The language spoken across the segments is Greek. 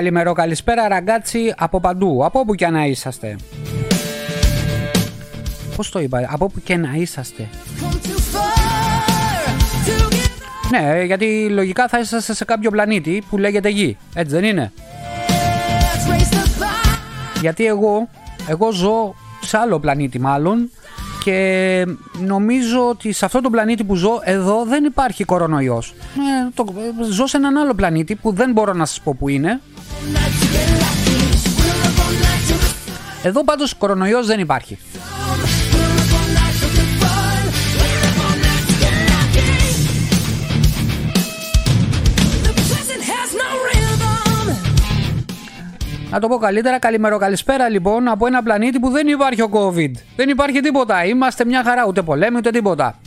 Καλημέρα, καλησπέρα, ραγκάτσι από παντού, από όπου και να είσαστε. Πώς το είπα, από όπου και να είσαστε. Ναι, γιατί λογικά θα είσαστε σε κάποιο πλανήτη που λέγεται Γη. Έτσι δεν είναι; Γιατί εγώ, εγώ ζω σε άλλο πλανήτη μάλλον και νομίζω ότι σε αυτό το πλανήτη που ζω εδώ δεν υπάρχει κορονοϊός. Ε, το, ζω σε έναν άλλο πλανήτη που δεν μπορώ να σας πω που είναι. Εδώ πάντως κορονοϊός δεν υπάρχει. Να το πω καλύτερα, καλημέρα, καλησπέρα λοιπόν από ένα πλανήτη που δεν υπάρχει ο COVID. Δεν υπάρχει τίποτα. Είμαστε μια χαρά, ούτε πολέμη ούτε τίποτα.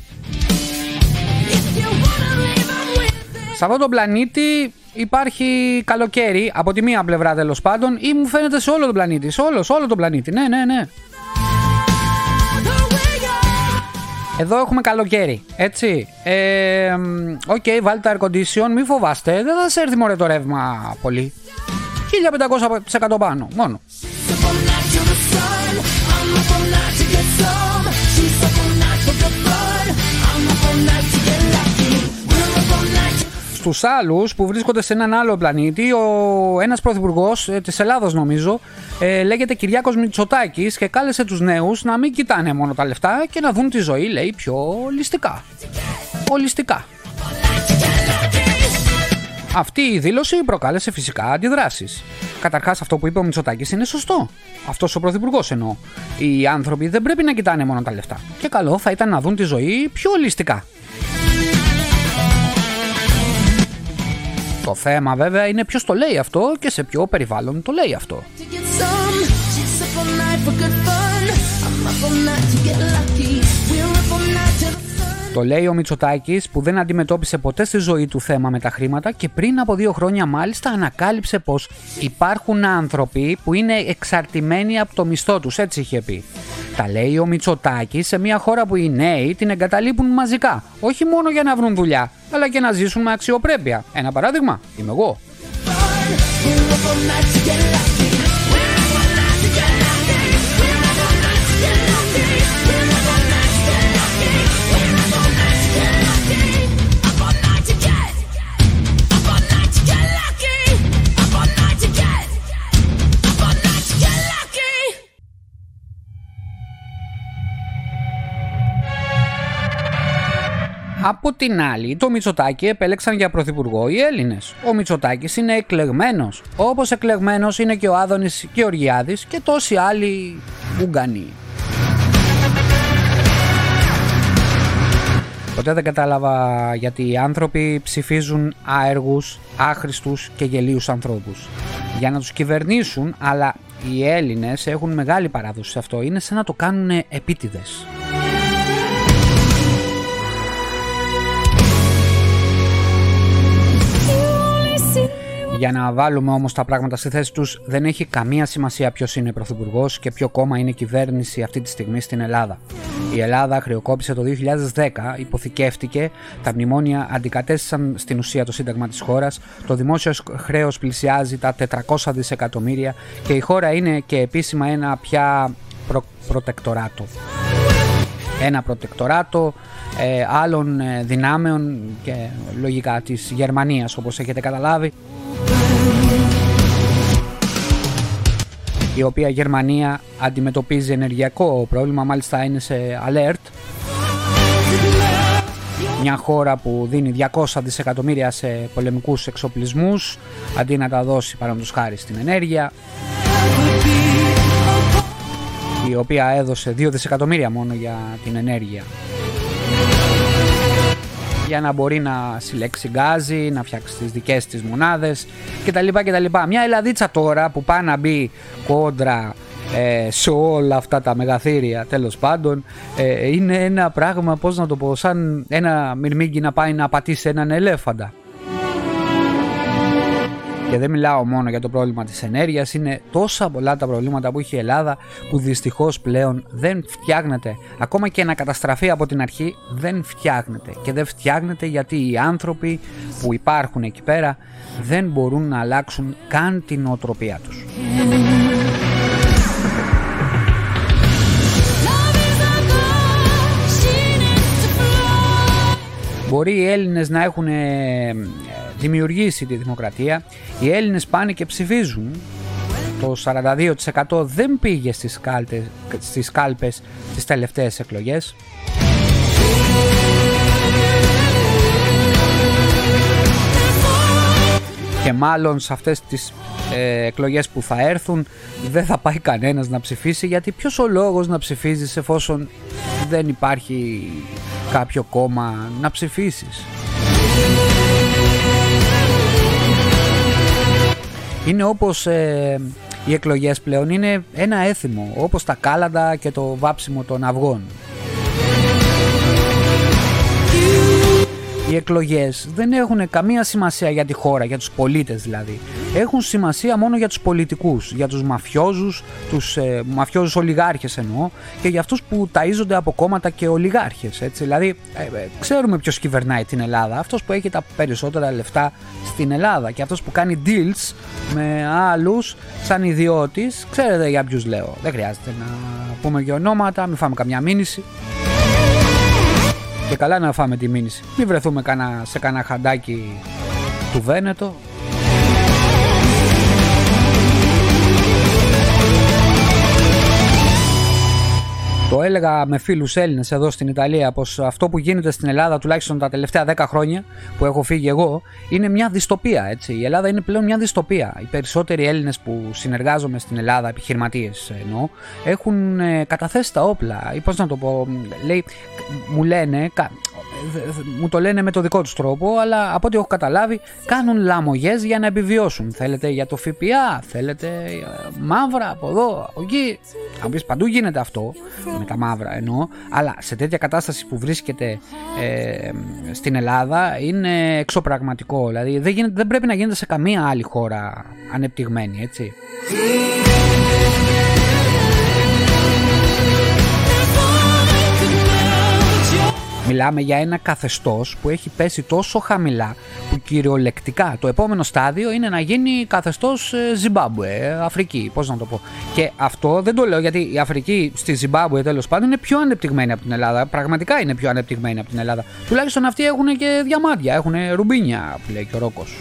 Σε αυτό το πλανήτη υπάρχει καλοκαίρι από τη μία πλευρά τέλος πάντων ή μου φαίνεται σε όλο τον πλανήτη. Σε όλο, σε όλο τον πλανήτη. Ναι, ναι, ναι. Εδώ έχουμε καλοκαίρι, έτσι. Ε, OK, okay, βάλτε air condition, μην φοβάστε, δεν θα σε έρθει μωρέ το ρεύμα πολύ. 1500% πάνω, μόνο. Στους άλλους που βρίσκονται σε έναν άλλο πλανήτη, ο ένας πρωθυπουργός ε, της Ελλάδος νομίζω, ε, λέγεται Κυριάκος Μητσοτάκης και κάλεσε τους νέους να μην κοιτάνε μόνο τα λεφτά και να δουν τη ζωή, λέει, πιο ολιστικά. Ολιστικά. Αυτή η δήλωση προκάλεσε φυσικά αντιδράσεις. Καταρχάς, αυτό που είπε ο Μητσοτάκης είναι σωστό. Αυτός ο πρωθυπουργός εννοώ. Οι άνθρωποι δεν πρέπει να κοιτάνε μόνο τα λεφτά. Και καλό θα ήταν να δουν τη ζωή πιο ολιστικά. Το θέμα βέβαια είναι ποιος το λέει αυτό και σε ποιο περιβάλλον το λέει αυτό. Το λέει ο Μητσοτάκης που δεν αντιμετώπισε ποτέ στη ζωή του θέμα με τα χρήματα και πριν από δύο χρόνια μάλιστα ανακάλυψε πως υπάρχουν άνθρωποι που είναι εξαρτημένοι από το μισθό τους. Έτσι είχε πει. Τα λέει ο Μητσοτάκης σε μια χώρα που οι νέοι την εγκαταλείπουν μαζικά. Όχι μόνο για να βρουν δουλειά, αλλά και να ζήσουν με αξιοπρέπεια. Ένα παράδειγμα είμαι εγώ. Από την άλλη, το Μητσοτάκη επέλεξαν για πρωθυπουργό οι Έλληνες. Ο Μητσοτάκης είναι εκλεγμένος. Όπως εκλεγμένος είναι και ο Άδωνης Γεωργιάδης και τόσοι άλλοι Ουγγανοί. Ποτέ δεν κατάλαβα γιατί οι άνθρωποι ψηφίζουν άεργους, άχρηστους και γελίους ανθρώπους. Για να τους κυβερνήσουν, αλλά οι Έλληνες έχουν μεγάλη παράδοση σε αυτό. Είναι σαν να το κάνουν επίτηδες. Για να βάλουμε όμως τα πράγματα στη θέση τους, δεν έχει καμία σημασία ποιος είναι πρωθυπουργός και ποιο κόμμα είναι κυβέρνηση αυτή τη στιγμή στην Ελλάδα. Η Ελλάδα χρεοκόπησε το 2010, υποθηκεύτηκε, τα μνημόνια αντικατέστησαν στην ουσία το σύνταγμα της χώρας, το δημόσιο χρέος πλησιάζει τα 400 δισεκατομμύρια και η χώρα είναι και επίσημα ένα πια προ- προτεκτοράτο. Ένα προτεκτοράτο ε, άλλων ε, δυνάμεων και λογικά της Γερμανίας όπως έχετε καταλάβει η οποία Γερμανία αντιμετωπίζει ενεργειακό πρόβλημα, μάλιστα είναι σε alert. Μια χώρα που δίνει 200 δισεκατομμύρια σε πολεμικούς εξοπλισμούς αντί να τα δώσει παραδείγματος χάρη στην ενέργεια η οποία έδωσε 2 δισεκατομμύρια μόνο για την ενέργεια για να μπορεί να συλλέξει γκάζι, να φτιάξει τις δικές της μονάδες κτλ. κτλ. Μια Ελλαδίτσα τώρα που πάει να μπει κόντρα ε, σε όλα αυτά τα μεγαθύρια τέλος πάντων ε, είναι ένα πράγμα πώς να το πω σαν ένα μυρμήγκι να πάει να πατήσει έναν ελέφαντα Και δεν μιλάω μόνο για το πρόβλημα της ενέργειας, είναι τόσα πολλά τα προβλήματα που έχει η Ελλάδα που δυστυχώς πλέον δεν φτιάχνεται. Ακόμα και να καταστραφεί από την αρχή δεν φτιάχνεται. Και δεν φτιάχνεται γιατί οι άνθρωποι που υπάρχουν εκεί πέρα δεν μπορούν να αλλάξουν καν την οτροπία τους. Μπορεί οι Έλληνες να έχουν ε, δημιουργήσει τη δημοκρατία. Οι Έλληνες πάνε και ψηφίζουν. Το 42% δεν πήγε στις, κάλτες, στις κάλπες τις τελευταίες εκλογές. Και μάλλον σε αυτές τις ε, εκλογές που θα έρθουν δεν θα πάει κανένας να ψηφίσει γιατί ποιος ο λόγος να ψηφίζεις εφόσον δεν υπάρχει κάποιο κόμμα να ψηφίσεις; Είναι όπως ε, οι εκλογές πλέον, είναι ένα έθιμο, όπως τα κάλαντα και το βάψιμο των αυγών. Οι εκλογές δεν έχουν καμία σημασία για τη χώρα, για τους πολίτες δηλαδή έχουν σημασία μόνο για τους πολιτικούς, για τους μαφιόζους, τους ε, μαφιόζους ολιγάρχες εννοώ και για αυτούς που ταΐζονται από κόμματα και ολιγάρχες. Έτσι. Δηλαδή ε, ε, ξέρουμε ποιος κυβερνάει την Ελλάδα, αυτός που έχει τα περισσότερα λεφτά στην Ελλάδα και αυτός που κάνει deals με άλλους σαν ιδιώτης, ξέρετε για ποιους λέω. Δεν χρειάζεται να πούμε και ονόματα, μην φάμε καμιά μήνυση. Και καλά να φάμε τη μήνυση. Μην βρεθούμε σε κανένα χαντάκι του Βένετο Το έλεγα με φίλους Έλληνες εδώ στην Ιταλία πως αυτό που γίνεται στην Ελλάδα, τουλάχιστον τα τελευταία 10 χρόνια που έχω φύγει εγώ, είναι μια δυστοπία. Έτσι. Η Ελλάδα είναι πλέον μια δυστοπία. Οι περισσότεροι Έλληνες που συνεργάζομαι στην Ελλάδα, επιχειρηματίες εννοώ, έχουν ε, καταθέσει τα όπλα. Ή πώς να το πω, λέει, μου λένε, μου το λένε με το δικό τους τρόπο, αλλά από ό,τι έχω καταλάβει κάνουν λαμογές για να επιβιώσουν. Θέλετε για το ΦΠΑ, θέλετε μαύρα από εδώ, από εκεί. Αν πεις παντού γίνεται αυτό, με τα μαύρα εννοώ, αλλά σε τέτοια κατάσταση που βρίσκεται ε, στην Ελλάδα είναι εξωπραγματικό. Δηλαδή δεν, δεν πρέπει να γίνεται σε καμία άλλη χώρα ανεπτυγμένη, έτσι. Μιλάμε για ένα καθεστώς που έχει πέσει τόσο χαμηλά που κυριολεκτικά το επόμενο στάδιο είναι να γίνει καθεστώς ε, Ζιμπάμπουε, Αφρική, πώς να το πω. Και αυτό δεν το λέω γιατί η Αφρική στη Ζιμπάμπουε τέλος πάντων είναι πιο ανεπτυγμένη από την Ελλάδα. Πραγματικά είναι πιο ανεπτυγμένη από την Ελλάδα. Τουλάχιστον αυτοί έχουν και διαμάντια, έχουν ρουμπίνια που λέει και ο Ρόκος.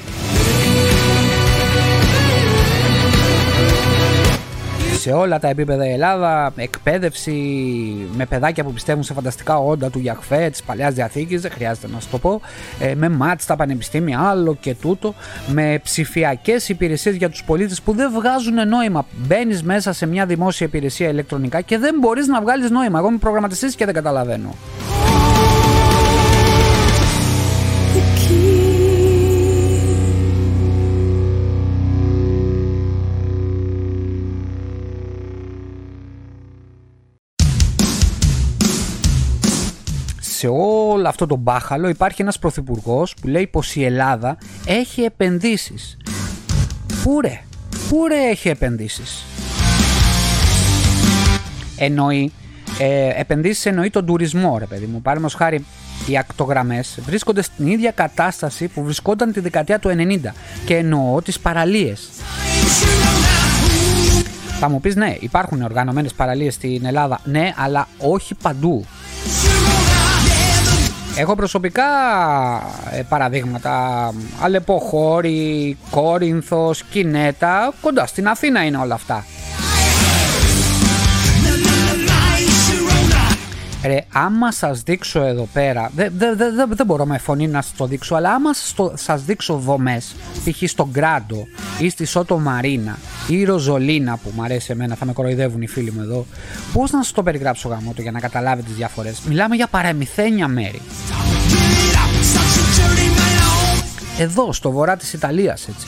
Σε όλα τα επίπεδα η Ελλάδα, εκπαίδευση με παιδάκια που πιστεύουν σε φανταστικά όντα του Γιαχφέ, της παλιάς διαθήκης, δεν χρειάζεται να σου το πω, ε, με μάτς στα πανεπιστήμια, άλλο και τούτο, με ψηφιακές υπηρεσίες για τους πολίτες που δεν βγάζουν νόημα. Μπαίνεις μέσα σε μια δημόσια υπηρεσία ηλεκτρονικά και δεν μπορείς να βγάλεις νόημα. Εγώ είμαι προγραμματιστής και δεν καταλαβαίνω. Σε όλο αυτό το μπάχαλο υπάρχει ένας πρωθυπουργός που λέει πως η Ελλάδα έχει επενδύσεις. Πού ρε, πού ρε έχει επενδύσεις; Εννοεί, ε, επενδύσεις εννοεί τον τουρισμό ρε παιδί μου. Πάρουμε χάρη οι ακτογραμμές βρίσκονται στην ίδια κατάσταση που βρισκόταν τη δεκαετία του 90 και εννοώ τις παραλίες. Θα μου πεις ναι, υπάρχουν οργανωμένες παραλίες στην Ελλάδα, ναι, αλλά όχι παντού. Έχω προσωπικά ε, παραδείγματα Αλεποχώρη, Κόρινθος, Κινέτα Κοντά στην Αθήνα είναι όλα αυτά Ρε, άμα σας δείξω εδώ πέρα, δεν δε, δε, δε, μπορώ με φωνή να σας το δείξω, αλλά άμα σας, το, σας δείξω δομές, π.χ. στον Γκράντο ή στη Σότο Μαρίνα ή η Ροζολίνα που μου αρέσει εμένα, θα με κοροϊδεύουν οι φίλοι μου εδώ, πώς να σας το περιγράψω γάμο για να καταλάβετε τις διαφορές. Μιλάμε για παραμυθένια μέρη. Εδώ, στο βορρά της Ιταλίας, έτσι.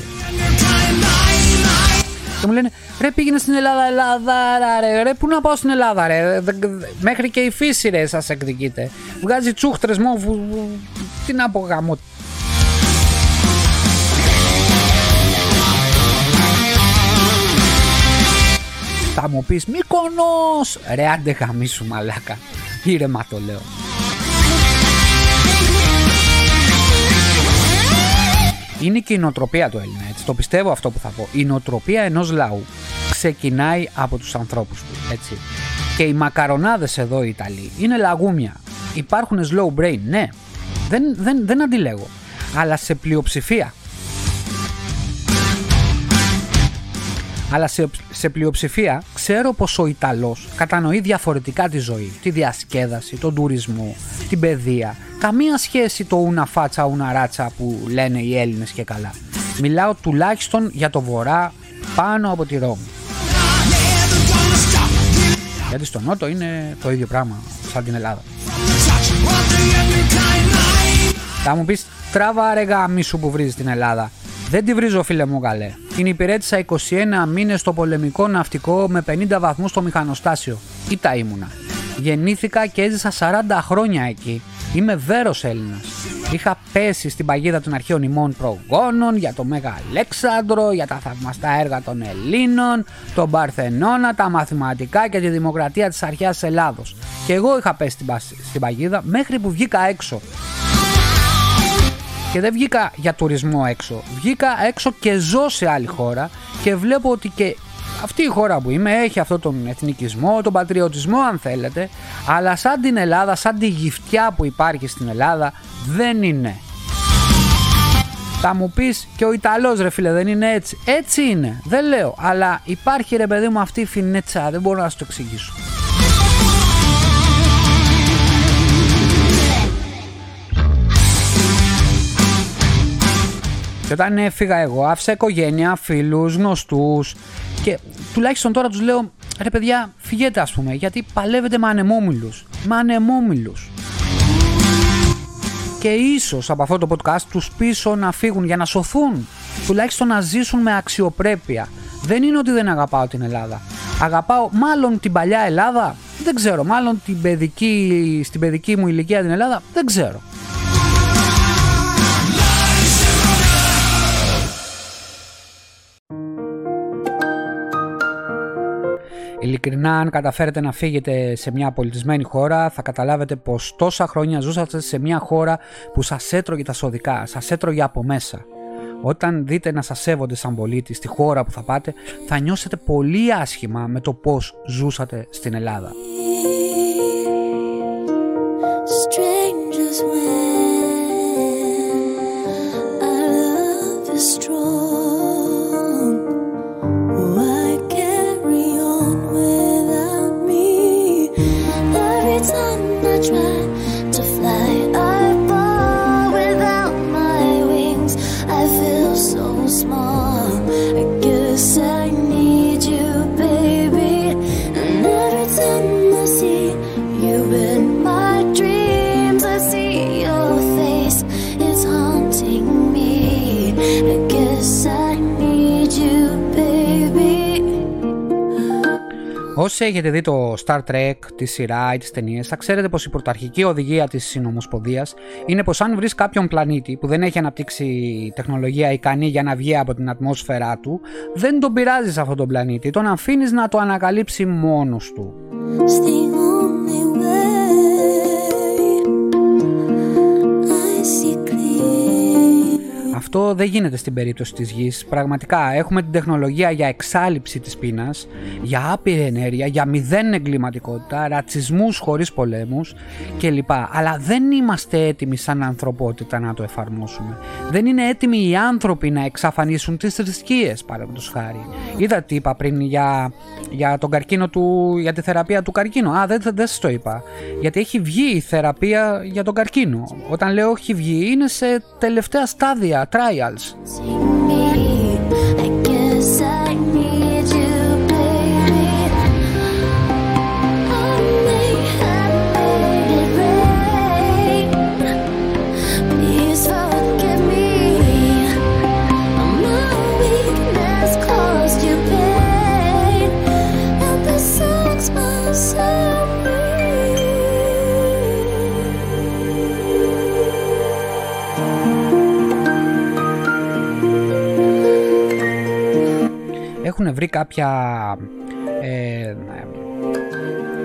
Και μου λένε ρε πήγαινε στην Ελλάδα, Ελλάδα, ρε, πού να πάω στην Ελλάδα, ρε. Μέχρι και η φύση, ρε, σας εκδικείται. Βγάζει τσούχτρες μου, τι να πω γαμώ. Θα μου πεις Μύκονος Ρε άντε γαμίσου μαλάκα Ήρεμα το λέω Είναι και η νοοτροπία του Έλληνα, έτσι. Το πιστεύω αυτό που θα πω. Η νοοτροπία ενός λαού ξεκινάει από τους ανθρώπους του, έτσι. Και οι μακαρονάδες εδώ οι Ιταλοί είναι λαγούμια. Υπάρχουν slow brain, ναι. Δεν, δεν, δεν αντιλέγω. Αλλά σε πλειοψηφία. Αλλά σε, σε πλειοψηφία ξέρω πως ο Ιταλός κατανοεί διαφορετικά τη ζωή, τη διασκέδαση, τον τουρισμό, την παιδεία. Καμία σχέση το ούνα φάτσα, ούνα ράτσα που λένε οι Έλληνες και καλά. Μιλάω τουλάχιστον για το βορρά πάνω από τη Ρώμη. Γιατί στο Νότο είναι το ίδιο πράγμα σαν την Ελλάδα. Θα μου πεις τράβα ρε γαμίσου που βρίζεις την Ελλάδα. Δεν τη βρίζω φίλε μου καλέ. Την υπηρέτησα 21 μήνες στο πολεμικό ναυτικό με 50 βαθμούς στο μηχανοστάσιο. Ήτα ήμουνα. Γεννήθηκα και έζησα 40 χρόνια εκεί. Είμαι βέρος Έλληνας. Είχα πέσει στην παγίδα των αρχαίων ημών προγόνων για το Μέγα Αλέξανδρο, για τα θαυμαστά έργα των Ελλήνων, τον Παρθενώνα, τα μαθηματικά και τη δημοκρατία της αρχαίας Ελλάδος. Και εγώ είχα πέσει στην παγίδα μέχρι που βγήκα έξω και δεν βγήκα για τουρισμό έξω. Βγήκα έξω και ζω σε άλλη χώρα και βλέπω ότι και αυτή η χώρα που είμαι έχει αυτό τον εθνικισμό, τον πατριωτισμό αν θέλετε, αλλά σαν την Ελλάδα, σαν τη γυφτιά που υπάρχει στην Ελλάδα, δεν είναι. Θα μου πεις και ο Ιταλός ρε φίλε δεν είναι έτσι. Έτσι είναι, δεν λέω, αλλά υπάρχει ρε παιδί μου αυτή η φινέτσα, δεν μπορώ να σου το εξηγήσω. Όταν έφυγα εγώ, άφησα οικογένεια, φίλους, γνωστούς. Και τουλάχιστον τώρα τους λέω: ρε παιδιά, φυγέτε ας πούμε, γιατί παλεύετε με ανεμόμυλους. Με ανεμόμυλους. Και ίσως από αυτό το podcast τους πίσω να φύγουν για να σωθούν. Τουλάχιστον να ζήσουν με αξιοπρέπεια. Δεν είναι ότι δεν αγαπάω την Ελλάδα. Αγαπάω μάλλον την παλιά Ελλάδα. Δεν ξέρω. Μάλλον την παιδική, στην παιδική μου ηλικία την Ελλάδα. Δεν ξέρω. Ειλικρινά, αν καταφέρετε να φύγετε σε μια πολιτισμένη χώρα, θα καταλάβετε πως τόσα χρόνια ζούσατε σε μια χώρα που σας έτρωγε τα σωδικά, σας έτρωγε από μέσα. Όταν δείτε να σας σέβονται σαν πολίτη στη χώρα που θα πάτε, θα νιώσετε πολύ άσχημα με το πώς ζούσατε στην Ελλάδα. Όσοι έχετε δει το Star Trek, τη σειρά ή τις ταινίες, θα ξέρετε πως η πρωταρχική οδηγία της συνομοσπονδίας είναι πως αν βρεις κάποιον πλανήτη που δεν έχει αναπτύξει τεχνολογία ικανή για να βγει από την ατμόσφαιρά του, δεν τον πειράζεις αυτόν τον πλανήτη. Τον αφήνεις να το ανακαλύψει μόνος του. Αυτό δεν γίνεται στην περίπτωση της γης. Πραγματικά έχουμε την τεχνολογία για εξάλληψη της πείνας, για άπειρη ενέργεια, για μηδέν εγκληματικότητα, ρατσισμούς χωρίς πολέμους κλπ. Αλλά δεν είμαστε έτοιμοι σαν ανθρωπότητα να το εφαρμόσουμε. Δεν είναι έτοιμοι οι άνθρωποι να εξαφανίσουν τις θρησκείες παραδείγματος χάρη. Είδα τι είπα πριν για, για τον καρκίνο του, για τη θεραπεία του καρκίνου. Α, δεν, δεν σας το είπα. Γιατί έχει βγει η θεραπεία για τον καρκίνο. Όταν λέω έχει βγει είναι σε τελευταία στάδια trials. Βρει κάποια ε,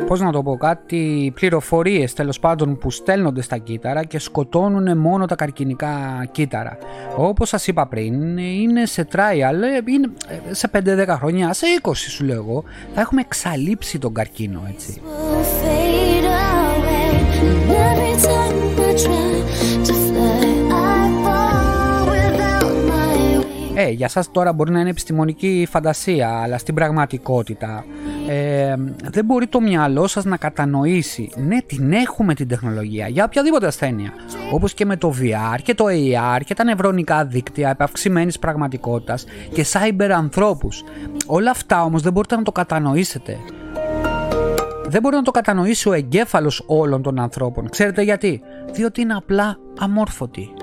πώς να το πω κάτι, πληροφορίες τέλος πάντων που στέλνονται στα κύτταρα και σκοτώνουν μόνο τα καρκινικά κύτταρα. Όπως σας είπα πριν, είναι σε trial, είναι σε 5-10 χρόνια, σε 20 σου λέω εγώ, θα έχουμε εξαλείψει τον καρκίνο έτσι. Ε, για σας τώρα μπορεί να είναι επιστημονική φαντασία, αλλά στην πραγματικότητα ε, δεν μπορεί το μυαλό σας να κατανοήσει. Ναι, την έχουμε την τεχνολογία για οποιαδήποτε ασθένεια. Όπως και με το VR και το AR και τα νευρονικά δίκτυα επαυξημένης πραγματικότητας και cyber ανθρώπους. Όλα αυτά όμως δεν μπορείτε να το κατανοήσετε. Δεν μπορεί να το κατανοήσει ο εγκέφαλος όλων των ανθρώπων. Ξέρετε γιατί; Διότι είναι απλά αμόρφωτοι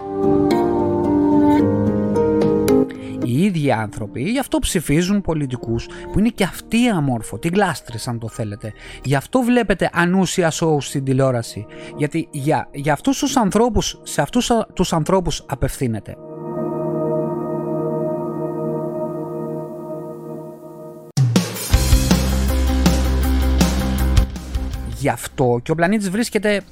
οι ίδιοι άνθρωποι, γι' αυτό ψηφίζουν πολιτικούς που είναι και αυτοί αμόρφωτοι, γλάστρες αν το θέλετε. Γι' αυτό βλέπετε ανούσια σοου στην τηλεόραση, γιατί για, για αυτούς τους ανθρώπους, σε αυτούς τους ανθρώπους απευθύνεται. Γι' αυτό και ο πλανήτης βρίσκεται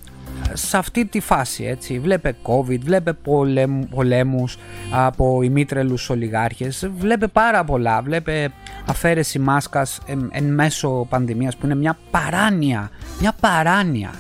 σε αυτή τη φάση έτσι. Βλέπε COVID, βλέπε πολέμου, πολέμους από ημίτρελους ολιγάρχες, βλέπε πάρα πολλά, βλέπε αφαίρεση μάσκας εν, εν μέσω πανδημίας που είναι μια παράνοια, μια παράνοια.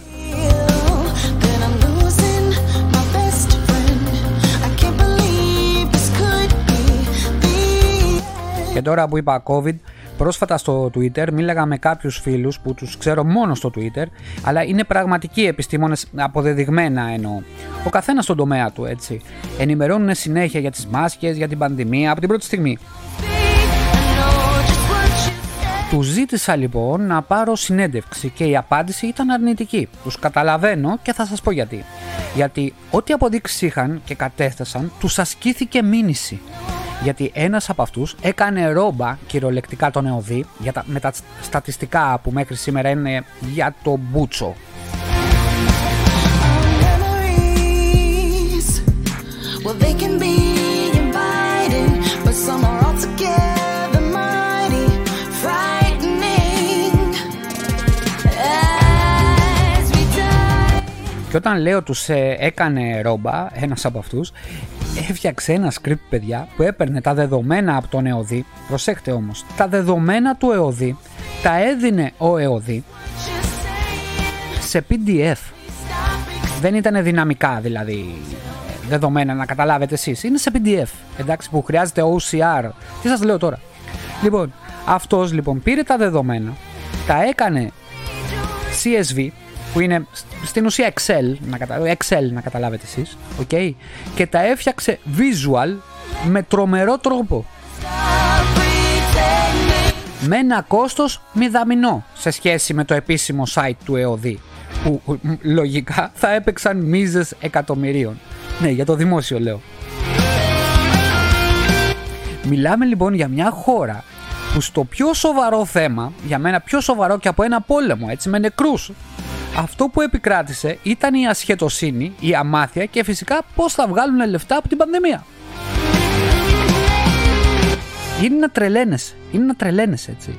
Και τώρα που είπα COVID, Πρόσφατα στο Twitter μίλαγα με κάποιους φίλους που τους ξέρω μόνο στο Twitter, αλλά είναι πραγματικοί επιστήμονες, αποδεδειγμένα εννοώ. Ο καθένας στον τομέα του, έτσι. Ενημερώνουν συνέχεια για τις μάσκες, για την πανδημία από την πρώτη στιγμή. Του ζήτησα λοιπόν να πάρω συνέντευξη και η απάντηση ήταν αρνητική. Τους καταλαβαίνω και θα σας πω γιατί. Γιατί ό,τι αποδείξεις είχαν και κατέθεσαν, τους ασκήθηκε μήνυση γιατί ένας από αυτούς έκανε ρόμπα κυριολεκτικά τον ΕΟΔΗ για τα, με τα στατιστικά που μέχρι σήμερα είναι για το μπούτσο. Και όταν λέω τους ε, έκανε ρόμπα, ένας από αυτούς, έφτιαξε ένα script, παιδιά, που έπαιρνε τα δεδομένα από τον ΕΟΔΗ. Προσέχτε όμως, τα δεδομένα του ΕΟΔΗ τα έδινε ο ΕΟΔΗ σε PDF. Δεν ήταν δυναμικά δηλαδή δεδομένα να καταλάβετε εσείς. Είναι σε PDF, εντάξει, που χρειάζεται OCR. Τι σας λέω τώρα; Λοιπόν, αυτός λοιπόν πήρε τα δεδομένα, τα έκανε CSV, που είναι στην ουσία Excel, να, κατα... Excel, να καταλάβετε εσείς, okay? και τα έφτιαξε visual με τρομερό τρόπο. Με ένα κόστος μηδαμινό σε σχέση με το επίσημο site του ΕΟΔΗ που λογικά θα έπαιξαν μίζες εκατομμυρίων. Ναι, για το δημόσιο λέω. Μιλάμε λοιπόν για μια χώρα που στο πιο σοβαρό θέμα, για μένα πιο σοβαρό και από ένα πόλεμο, έτσι με νεκρούς, αυτό που επικράτησε ήταν η ασχετοσύνη, η αμάθεια και φυσικά πώς θα βγάλουν λεφτά από την πανδημία. Είναι να τρελαίνεσαι, είναι να τρελαίνεσαι έτσι.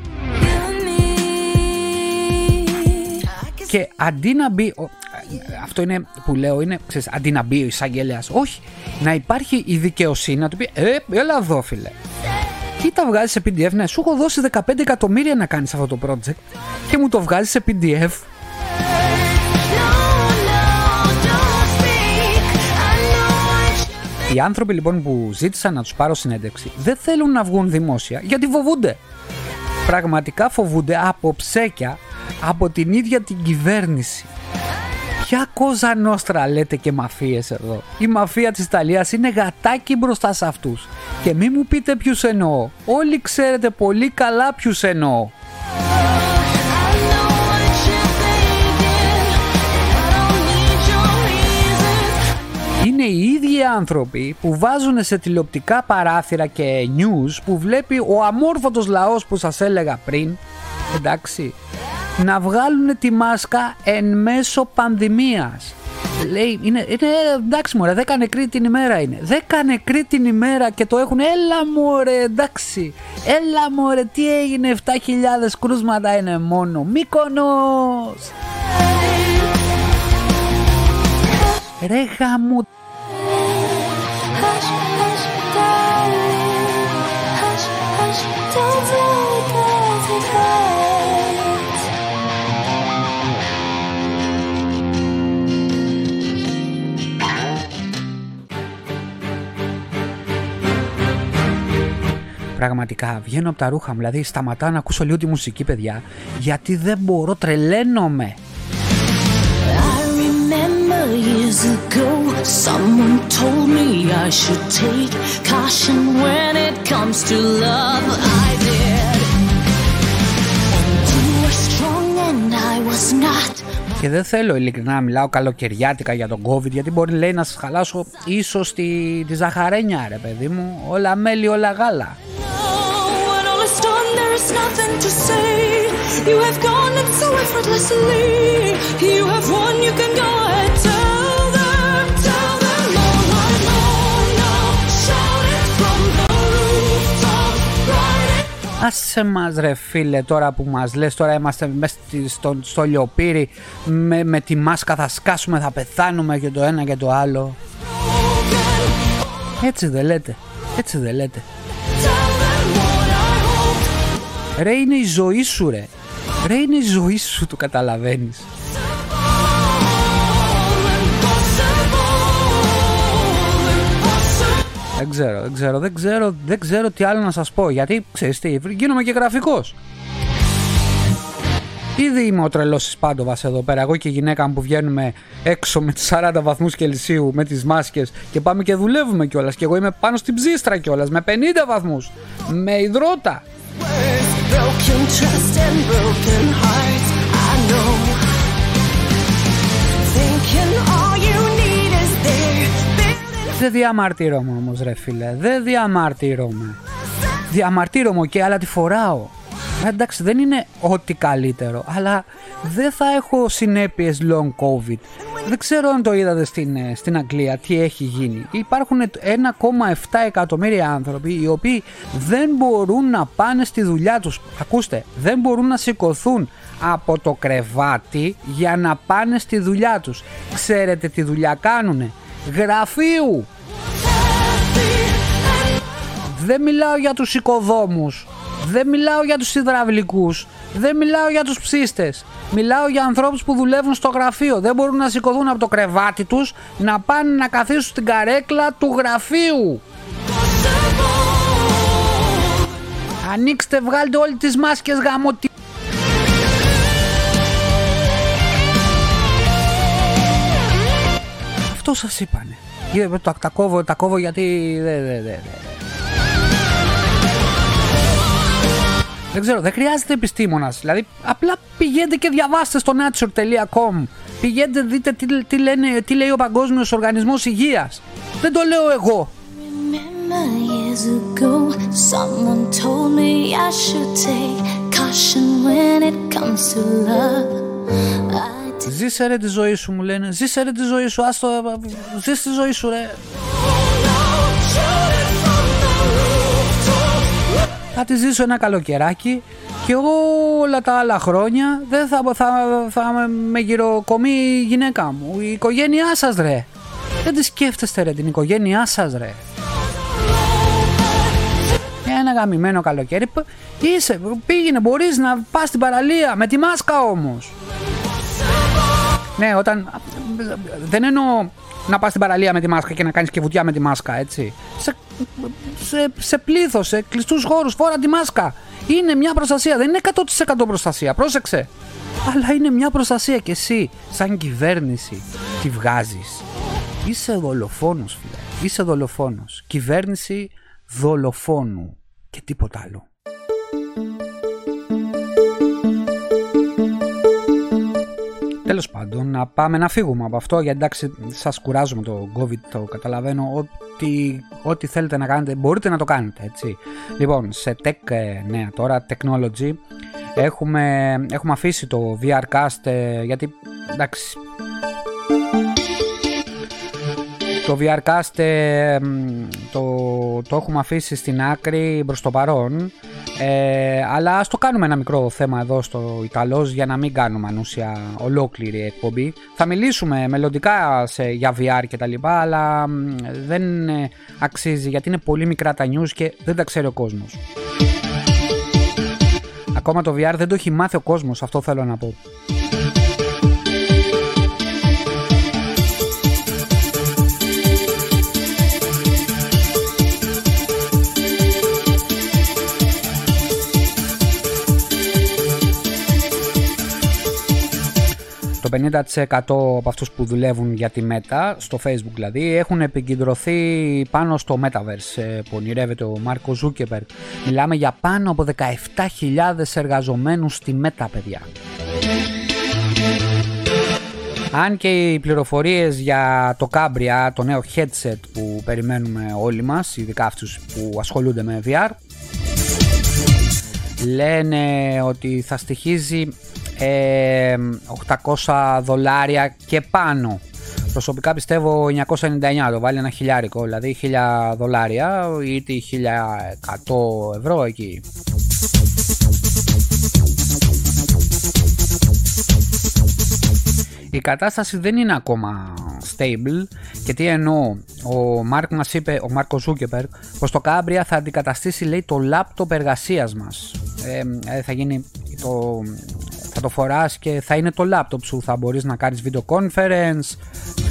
Και αντί να μπει, αυτό είναι που λέω, είναι ξέρεις, αντί να μπει ο εισαγγελέας, όχι, να υπάρχει η δικαιοσύνη να του πει, Ε, έλα εδώ φίλε. Τι τα βγάζεις σε PDF, ναι, σου έχω δώσει 15 εκατομμύρια να κάνεις αυτό το project και μου το βγάζεις σε PDF Οι άνθρωποι λοιπόν που ζήτησαν να τους πάρω συνέντευξη δεν θέλουν να βγουν δημόσια γιατί φοβούνται. Πραγματικά φοβούνται από ψέκια από την ίδια την κυβέρνηση. Ποια κόζα νόστρα λέτε και μαφίες εδώ. Η μαφία της Ιταλίας είναι γατάκι μπροστά σε αυτούς. Και μη μου πείτε ποιους εννοώ. Όλοι ξέρετε πολύ καλά ποιους εννοώ. Οι ίδιοι άνθρωποι που βάζουν σε τηλεοπτικά παράθυρα και news που βλέπει ο αμόρφωτος λαός που σας έλεγα πριν, εντάξει, να βγάλουν τη μάσκα εν μέσω πανδημίας. λέει, είναι, είναι εντάξει μωρέ, 10 νεκροί την ημέρα είναι. 10 νεκροί την ημέρα και το έχουν, έλα μωρέ, εντάξει. Έλα μωρέ, τι έγινε, 7.000 κρούσματα είναι μόνο. Μύκονος! Ρε γαμου... Πραγματικά βγαίνω από τα ρούχα μου, δηλαδή σταματάω να ακούσω λίγο τη μουσική, παιδιά, γιατί δεν μπορώ, τρελαίνομαι. years ago, someone told me I should take caution when it comes to love. I did. And you were strong and I was not. Και δεν θέλω ειλικρινά να μιλάω καλοκαιριάτικα για τον COVID γιατί μπορεί λέει να σας χαλάσω ίσως τη, τη ζαχαρένια ρε παιδί μου. Όλα μέλι όλα γάλα. You have gone and so effortlessly. You have won, you can go Άσε μας ρε φίλε τώρα που μας λες τώρα είμαστε μέσα στο, στο λιοπύρι με, με τη μάσκα θα σκάσουμε θα πεθάνουμε και το ένα και το άλλο. Έτσι δεν λέτε Έτσι δεν λέτε. Ρε είναι η ζωή σου ρε. Ρε είναι η ζωή σου το καταλαβαίνεις Δεν ξέρω, δεν ξέρω, δεν ξέρω, δεν ξέρω τι άλλο να σας πω. Γιατί, ξέρεις τι, γίνομαι και γραφικός. Ήδη είμαι ο τρελός της Πάντοβας εδώ πέρα. Εγώ και η γυναίκα μου που βγαίνουμε έξω με τι 40 βαθμούς Κελσίου με τις μάσκες και πάμε και δουλεύουμε κιόλας. Και εγώ είμαι πάνω στην ψίστρα κιόλας με 50 βαθμούς. Με υδρότα. Δεν διαμαρτύρομαι όμως ρε φίλε, δεν διαμαρτύρομαι. Διαμαρτύρομαι και αλλά τη φοράω. Ε, εντάξει δεν είναι ό,τι καλύτερο, αλλά δεν θα έχω συνέπειες long covid. Δεν ξέρω αν το είδατε στην, ε, στην Αγγλία τι έχει γίνει. Υπάρχουν 1,7 εκατομμύρια άνθρωποι οι οποίοι δεν μπορούν να πάνε στη δουλειά τους. Ακούστε, δεν μπορούν να σηκωθούν από το κρεβάτι για να πάνε στη δουλειά τους. Ξέρετε τι δουλειά κάνουνε; Γραφείου. Δεν μιλάω για τους οικοδόμους, δεν μιλάω για τους υδραυλικούς, δεν μιλάω για τους ψίστες. Μιλάω για ανθρώπους που δουλεύουν στο γραφείο. Δεν μπορούν να σηκωθούν από το κρεβάτι τους να πάνε να καθίσουν στην καρέκλα του γραφείου. Ανοίξτε, βγάλτε όλες τις μάσκες γαμωτι... Αυτό σας είπανε. Τα, τα, κόβω, τα κόβω γιατί δεν δε, δε, Δεν ξέρω, δεν χρειάζεται επιστήμονας. Δηλαδή, απλά πηγαίνετε και διαβάστε στο nature.com. Πηγαίνετε, δείτε τι, τι, λένε, τι λέει ο Παγκόσμιος Οργανισμός Υγείας. Δεν το λέω εγώ. Ζήσε ρε τη ζωή σου μου λένε. Ζήσε ρε τη ζωή σου άστο Ζήσε τη ζωή σου ρε. Θα τη ζήσω ένα καλοκαιράκι και όλα τα άλλα χρόνια δεν θα, θα, θα με γυροκομεί η γυναίκα μου. Η οικογένειά σας ρε. Δεν τη σκέφτεστε ρε την οικογένειά σας ρε. Ένα γαμημένο καλοκαίρι. Είσαι, πήγαινε μπορείς να πας στην παραλία με τη μάσκα όμως ναι, όταν. Δεν εννοώ να πας στην παραλία με τη μάσκα και να κάνεις και βουτιά με τη μάσκα, έτσι. Σε, σε, σε πλήθος, σε κλειστούς χώρους, φόρα τη μάσκα. Είναι μια προστασία, δεν είναι 100% προστασία, πρόσεξε. Αλλά είναι μια προστασία και εσύ, σαν κυβέρνηση, τη βγάζεις. Είσαι δολοφόνος, φίλε. Είσαι δολοφόνος. Κυβέρνηση δολοφόνου και τίποτα άλλο. Τέλος πάντων, να πάμε να φύγουμε από αυτό γιατί εντάξει, σας κουράζουμε το COVID, το καταλαβαίνω. Ό,τι, ό,τι θέλετε να κάνετε, μπορείτε να το κάνετε, έτσι. Λοιπόν, σε tech ε, νέα τώρα, technology, έχουμε, έχουμε αφήσει το VRcast ε, γιατί εντάξει. Το VRcast ε, το, το έχουμε αφήσει στην άκρη προς το παρόν ε, αλλά ας το κάνουμε ένα μικρό θέμα εδώ στο Ιταλός για να μην κάνουμε ανούσια ολόκληρη εκπομπή. Θα μιλήσουμε μελλοντικά σε, για VR και τα λοιπά αλλά δεν ε, αξίζει γιατί είναι πολύ μικρά τα news και δεν τα ξέρει ο κόσμος. Ακόμα το VR δεν το έχει μάθει ο κόσμος, αυτό θέλω να πω. 50% από αυτούς που δουλεύουν για τη Meta, στο Facebook δηλαδή, έχουν επικεντρωθεί πάνω στο Metaverse ε, που ονειρεύεται ο Μαρκ Ζούκερμπεργκ. Μιλάμε για πάνω από 17.000 εργαζομένους στη Meta, παιδιά. Αν και οι πληροφορίες για το Cambria, το νέο headset που περιμένουμε όλοι μας, ειδικά αυτούς που ασχολούνται με VR, λένε ότι θα στοιχίζει 800 ε, δολάρια και πάνω. Προσωπικά πιστεύω 999 το βάλει ένα χιλιάρικο, δηλαδή 1000 δολάρια ή 1100 ευρώ εκεί. Η κατάσταση δεν είναι ακόμα stable και τι εννοώ, ο Μάρκ μας είπε, ο Μάρκος Ζούκεπερ, πως το Κάμπρια θα αντικαταστήσει λέει το λάπτοπ εργασίας μας. Ε, θα γίνει το, θα το φοράς και θα είναι το laptop σου. Θα μπορείς να κάνεις video conference,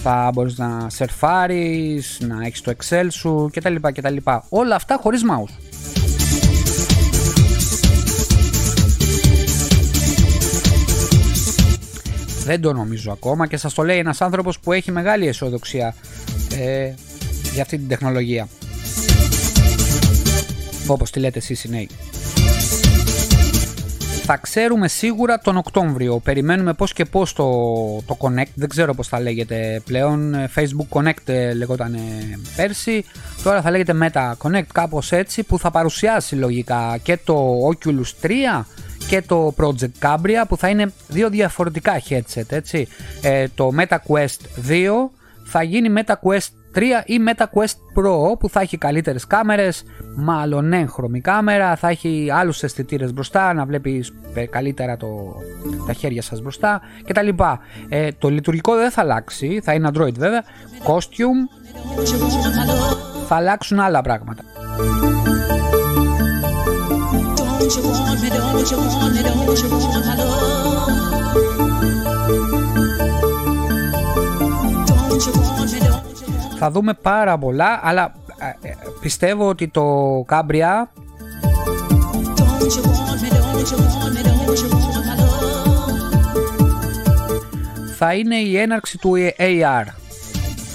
θα μπορείς να σερφάρεις, να έχεις το Excel σου κτλ. κτλ. Όλα αυτά χωρίς mouse. Δεν το νομίζω ακόμα και σας το λέει ένας άνθρωπος που έχει μεγάλη αισιοδοξία ε, για αυτή την τεχνολογία. Όπως τη λέτε εσείς οι νέοι θα ξέρουμε σίγουρα τον Οκτώβριο. Περιμένουμε πώς και πώς το, το Connect, δεν ξέρω πώς θα λέγεται πλέον. Facebook Connect ε, λεγόταν πέρσι, τώρα θα λέγεται Meta Connect κάπως έτσι που θα παρουσιάσει λογικά και το Oculus 3 και το Project Cambria που θα είναι δύο διαφορετικά headset έτσι. Ε, το Meta Quest 2 θα γίνει Meta Quest 3 ή Meta Quest Pro που θα έχει καλύτερες κάμερες, μάλλον έγχρωμη κάμερα, θα έχει άλλους αισθητήρες μπροστά, να βλέπεις καλύτερα το, τα χέρια σας μπροστά κτλ. Ε, το λειτουργικό δεν θα αλλάξει, θα είναι Android βέβαια, costume, θα αλλάξουν άλλα πράγματα. Θα δούμε πάρα πολλά, αλλά ε, ε, πιστεύω ότι το Κάμπρια θα είναι η έναρξη του AR.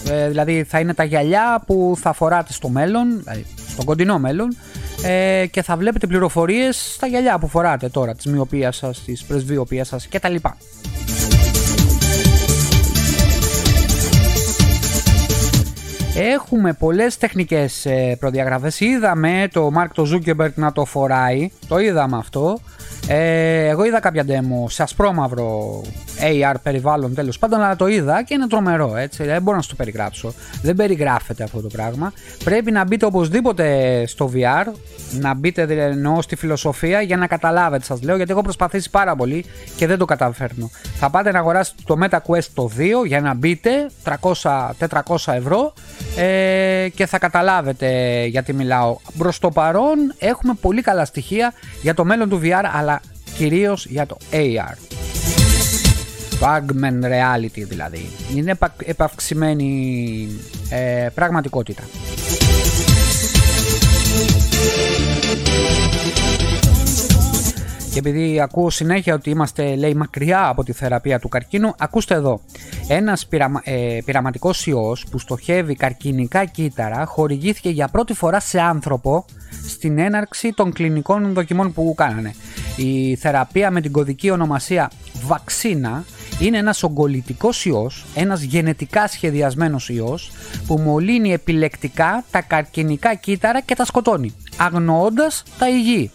Ε, δηλαδή θα είναι τα γυαλιά που θα φοράτε στο μέλλον, δηλαδή στο κοντινό μέλλον ε, και θα βλέπετε πληροφορίες στα γυαλιά που φοράτε τώρα, της μοιοπίας σας, της πρεσβειοπίας σας κτλ. Έχουμε πολλές τεχνικές ε, προδιαγραφές. Είδαμε το Mark το Zuckerberg να το φοράει. Το είδαμε αυτό. Ε, εγώ είδα κάποια demo σε ασπρόμαυρο AR περιβάλλον τέλος πάντων, αλλά το είδα και είναι τρομερό έτσι. Δεν μπορώ να σου το περιγράψω. Δεν περιγράφεται αυτό το πράγμα. Πρέπει να μπείτε οπωσδήποτε στο VR, να μπείτε εννοώ στη φιλοσοφία για να καταλάβετε, σας λέω, γιατί έχω προσπαθήσει πάρα πολύ και δεν το καταφέρνω. Θα πάτε να αγοράσετε το MetaQuest το 2 για να μπείτε 300-400 ευρώ ε, και θα καταλάβετε γιατί μιλάω. Προ το παρόν έχουμε πολύ καλά στοιχεία για το μέλλον του VR, αλλά κυρίως για το AR. Το Augmented Reality δηλαδή. Είναι επαυξημένη ε, πραγματικότητα. Και επειδή ακούω συνέχεια ότι είμαστε λέει μακριά από τη θεραπεία του καρκίνου, ακούστε εδώ. Ένας πειραμα, ε, πειραματικός ιός που στοχεύει καρκινικά κύτταρα χορηγήθηκε για πρώτη φορά σε άνθρωπο στην έναρξη των κλινικών δοκιμών που κάνανε. Η θεραπεία με την κωδική ονομασία βαξίνα είναι ένας ογκολητικός ιός, ένας γενετικά σχεδιασμένος ιός που μολύνει επιλεκτικά τα καρκινικά κύτταρα και τα σκοτώνει, αγνοώντας τα υγιή.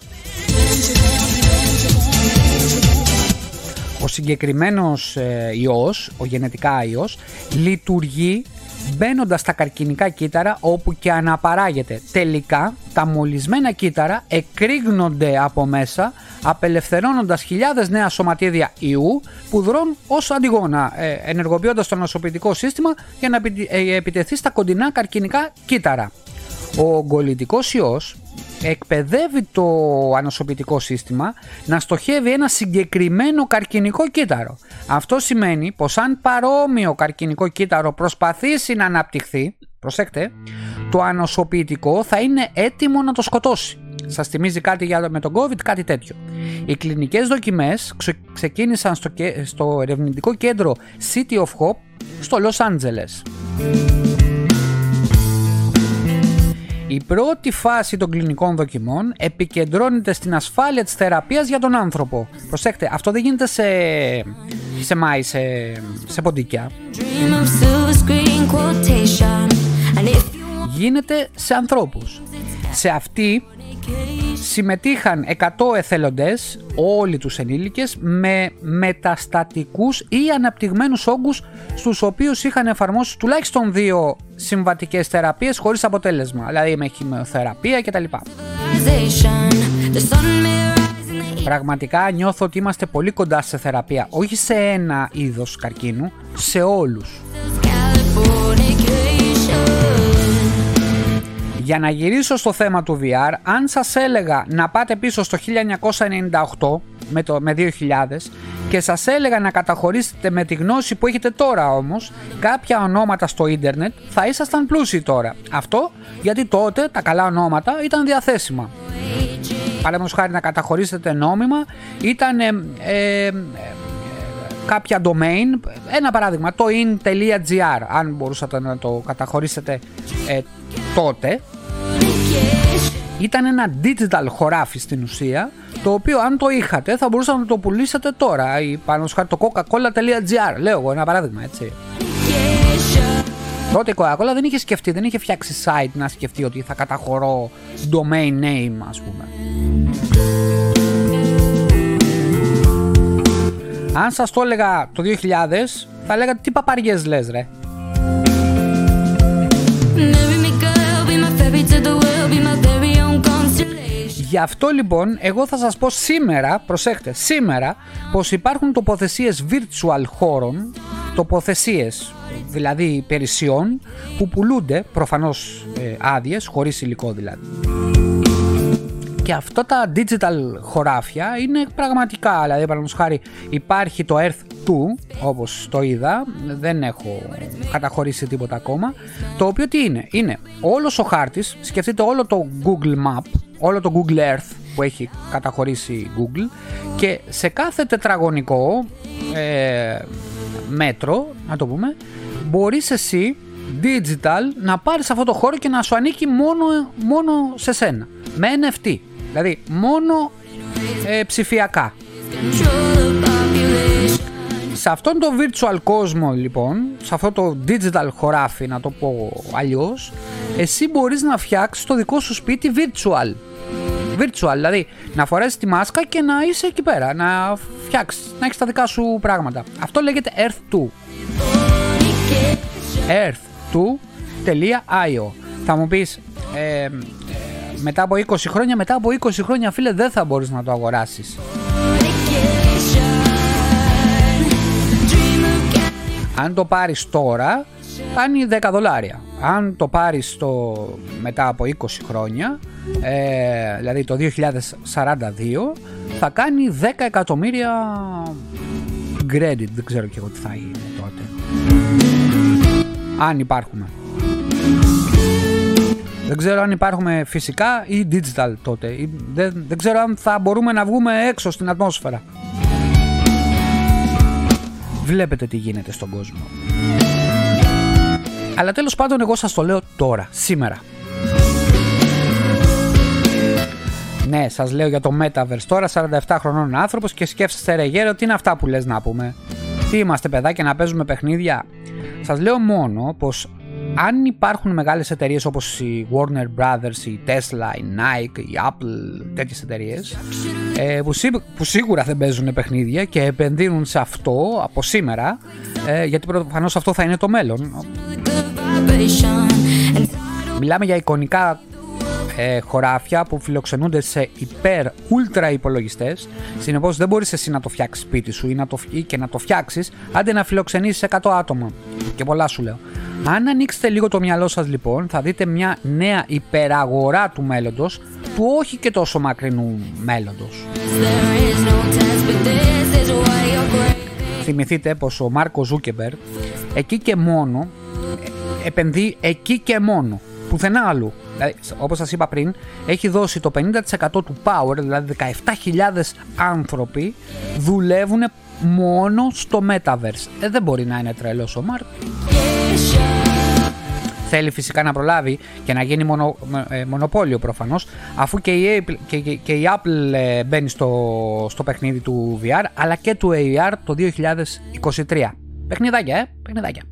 Ο συγκεκριμένος ε, ιός, ο γενετικά ιός, λειτουργεί μπαίνοντας στα καρκινικά κύτταρα όπου και αναπαράγεται. Τελικά τα μολυσμένα κύτταρα εκρήγνονται από μέσα απελευθερώνοντας χιλιάδες νέα σωματίδια ιού που δρούν ως αντιγόνα ε, ενεργοποιώντας το νοσοποιητικό σύστημα για να ε, επιτεθεί στα κοντινά καρκινικά κύτταρα. Ο ογκολητικός ιός εκπαιδεύει το ανοσοποιητικό σύστημα να στοχεύει ένα συγκεκριμένο καρκινικό κύτταρο. Αυτό σημαίνει πως αν παρόμοιο καρκινικό κύτταρο προσπαθήσει να αναπτυχθεί, προσέξτε, το ανοσοποιητικό θα είναι έτοιμο να το σκοτώσει. Σας θυμίζει κάτι για, με τον COVID, κάτι τέτοιο. Οι κλινικές δοκιμές ξεκίνησαν στο, στο ερευνητικό κέντρο City of Hope στο Los Angeles. Η πρώτη φάση των κλινικών δοκιμών επικεντρώνεται στην ασφάλεια της θεραπείας για τον άνθρωπο. Προσέξτε, αυτό δεν γίνεται σε, σε μάη, σε, σε ποντίκια. Γίνεται σε ανθρώπους. Σε αυτή συμμετείχαν 100 εθελοντές, όλοι τους ενήλικες, με μεταστατικούς ή αναπτυγμένους όγκους στους οποίους είχαν εφαρμόσει τουλάχιστον δύο συμβατικές θεραπείες χωρίς αποτέλεσμα, δηλαδή με χημειοθεραπεία κτλ. Πραγματικά νιώθω ότι είμαστε πολύ κοντά σε θεραπεία, όχι σε ένα είδος καρκίνου, σε όλους. Για να γυρίσω στο θέμα του VR, αν σας έλεγα να πάτε πίσω στο 1998 με, το, με 2000 και σας έλεγα να καταχωρήσετε με τη γνώση που έχετε τώρα όμως κάποια ονόματα στο ίντερνετ θα ήσασταν πλούσιοι τώρα. Αυτό γιατί τότε τα καλά ονόματα ήταν διαθέσιμα. Παραδείγματος χάρη να καταχωρήσετε νόμιμα ήταν ε, ε, κάποια domain, ένα παράδειγμα το in.gr αν μπορούσατε να το καταχωρήσετε ε, τότε ήταν ένα digital χωράφι στην ουσία το οποίο αν το είχατε θα μπορούσατε να το πουλήσετε τώρα ή πάνω στο το coca-cola.gr λέω εγώ ένα παράδειγμα έτσι Τότε η Coca-Cola δεν είχε σκεφτεί, δεν είχε φτιάξει site να σκεφτεί ότι θα καταχωρώ domain name ας πούμε. Αν σας το έλεγα το 2000 θα λέγατε τι παπαριές λες ρε. Γι' αυτό λοιπόν εγώ θα σας πω σήμερα, προσέχτε, σήμερα πως υπάρχουν τοποθεσίες virtual χώρων, τοποθεσίες δηλαδή υπηρεσιών που πουλούνται προφανώς ε, άδειες, χωρίς υλικό δηλαδή. Και αυτά τα digital χωράφια είναι πραγματικά, δηλαδή παραδείγματος χάρη υπάρχει το Earth 2 όπως το είδα, δεν έχω καταχωρήσει τίποτα ακόμα, το οποίο τι είναι, είναι όλος ο χάρτης, σκεφτείτε όλο το Google Map, όλο το Google Earth που έχει καταχωρήσει Google και σε κάθε τετραγωνικό ε, μέτρο, να το πούμε, μπορείς εσύ digital να πάρεις αυτό το χώρο και να σου ανήκει μόνο, μόνο σε σένα με NFT Δηλαδή μόνο ε, ψηφιακά. Σε αυτόν το virtual κόσμο λοιπόν, σε αυτό το digital χωράφι να το πω αλλιώς, εσύ μπορείς να φτιάξεις το δικό σου σπίτι virtual. Virtual, δηλαδή να φορέσεις τη μάσκα και να είσαι εκεί πέρα, να φτιάξεις, να έχεις τα δικά σου πράγματα. Αυτό λέγεται Earth 2. Earth2.io Θα μου πεις, ε, μετά από 20 χρόνια, μετά από 20 χρόνια φίλε δεν θα μπορείς να το αγοράσεις. Αν το πάρεις τώρα, κάνει 10 δολάρια. Αν το πάρεις το, μετά από 20 χρόνια, ε, δηλαδή το 2042, θα κάνει 10 εκατομμύρια credit. Δεν ξέρω και εγώ τι θα είναι τότε. Αν υπάρχουμε. Δεν ξέρω αν υπάρχουμε φυσικά ή digital τότε. Δεν, δεν ξέρω αν θα μπορούμε να βγούμε έξω στην ατμόσφαιρα. Βλέπετε τι γίνεται στον κόσμο. Αλλά τέλος πάντων εγώ σας το λέω τώρα, σήμερα. Ναι, σας λέω για το Metaverse τώρα, 47 χρονών άνθρωπος και σκέφτεστε ρε γέρο, τι είναι αυτά που λες να πούμε. Τι είμαστε παιδάκια να παίζουμε παιχνίδια. Σας λέω μόνο πως αν υπάρχουν μεγάλες εταιρείες όπως η Warner Brothers, η Tesla, η Nike, η Apple, τέτοιες εταιρείες ε, που, σίγουρα δεν παίζουν παιχνίδια και επενδύουν σε αυτό από σήμερα ε, γιατί προφανώς αυτό θα είναι το μέλλον Μιλάμε για εικονικά ε, χωράφια που φιλοξενούνται σε υπερ ούλτρα υπολογιστές. Συνεπώς δεν μπορείς εσύ να το φτιάξεις σπίτι σου ή, να το, ή και να το φτιάξεις, άντε να φιλοξενήσεις 100 άτομα. Και πολλά σου λέω. Αν ανοίξετε λίγο το μυαλό σας λοιπόν θα δείτε μια νέα υπεραγορά του μέλλοντος του όχι και τόσο μακρινού μέλλοντος. Θυμηθείτε πως ο Μαρκ Ζούκερμπεργκ εκεί και μόνο επενδύει εκεί και μόνο πουθενά αλλού. Δηλαδή, όπως σας είπα πριν, έχει δώσει το 50% του power, δηλαδή 17.000 άνθρωποι δουλεύουν μόνο στο Metaverse. Ε, δεν μπορεί να είναι τρελός ο Μαρκ. Θέλει φυσικά να προλάβει και να γίνει μονο, ε, μονοπόλιο προφανώς αφού και η, Apple, και, και, η Apple ε, μπαίνει στο, στο παιχνίδι του VR αλλά και του AR το 2023. Παιχνιδάκια, ε, παιχνιδάκια.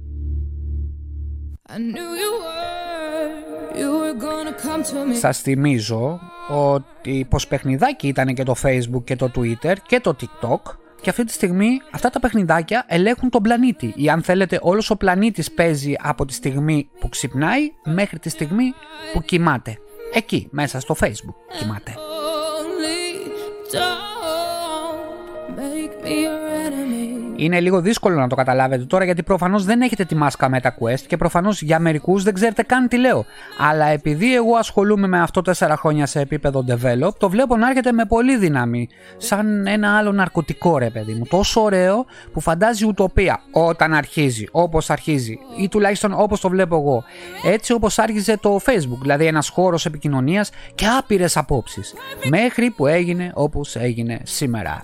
Σας θυμίζω ότι πως παιχνιδάκι ήταν και το Facebook και το Twitter και το TikTok και αυτή τη στιγμή αυτά τα παιχνιδάκια ελέγχουν τον πλανήτη ή αν θέλετε όλος ο πλανήτης παίζει από τη στιγμή που ξυπνάει μέχρι τη στιγμή που κοιμάται. Εκεί μέσα στο facebook κοιμάται. Είναι λίγο δύσκολο να το καταλάβετε τώρα γιατί προφανώς δεν έχετε τη μάσκα MetaQuest και προφανώς για μερικούς δεν ξέρετε καν τι λέω. Αλλά επειδή εγώ ασχολούμαι με αυτό 4 χρόνια σε επίπεδο develop, το βλέπω να έρχεται με πολύ δύναμη. Σαν ένα άλλο ναρκωτικό ρε παιδί μου. Τόσο ωραίο που φαντάζει ουτοπία όταν αρχίζει, όπως αρχίζει ή τουλάχιστον όπως το βλέπω εγώ. Έτσι όπως άρχιζε το Facebook, δηλαδή ένας χώρος επικοινωνίας και άπειρες απόψεις. Μέχρι που έγινε όπως έγινε σήμερα.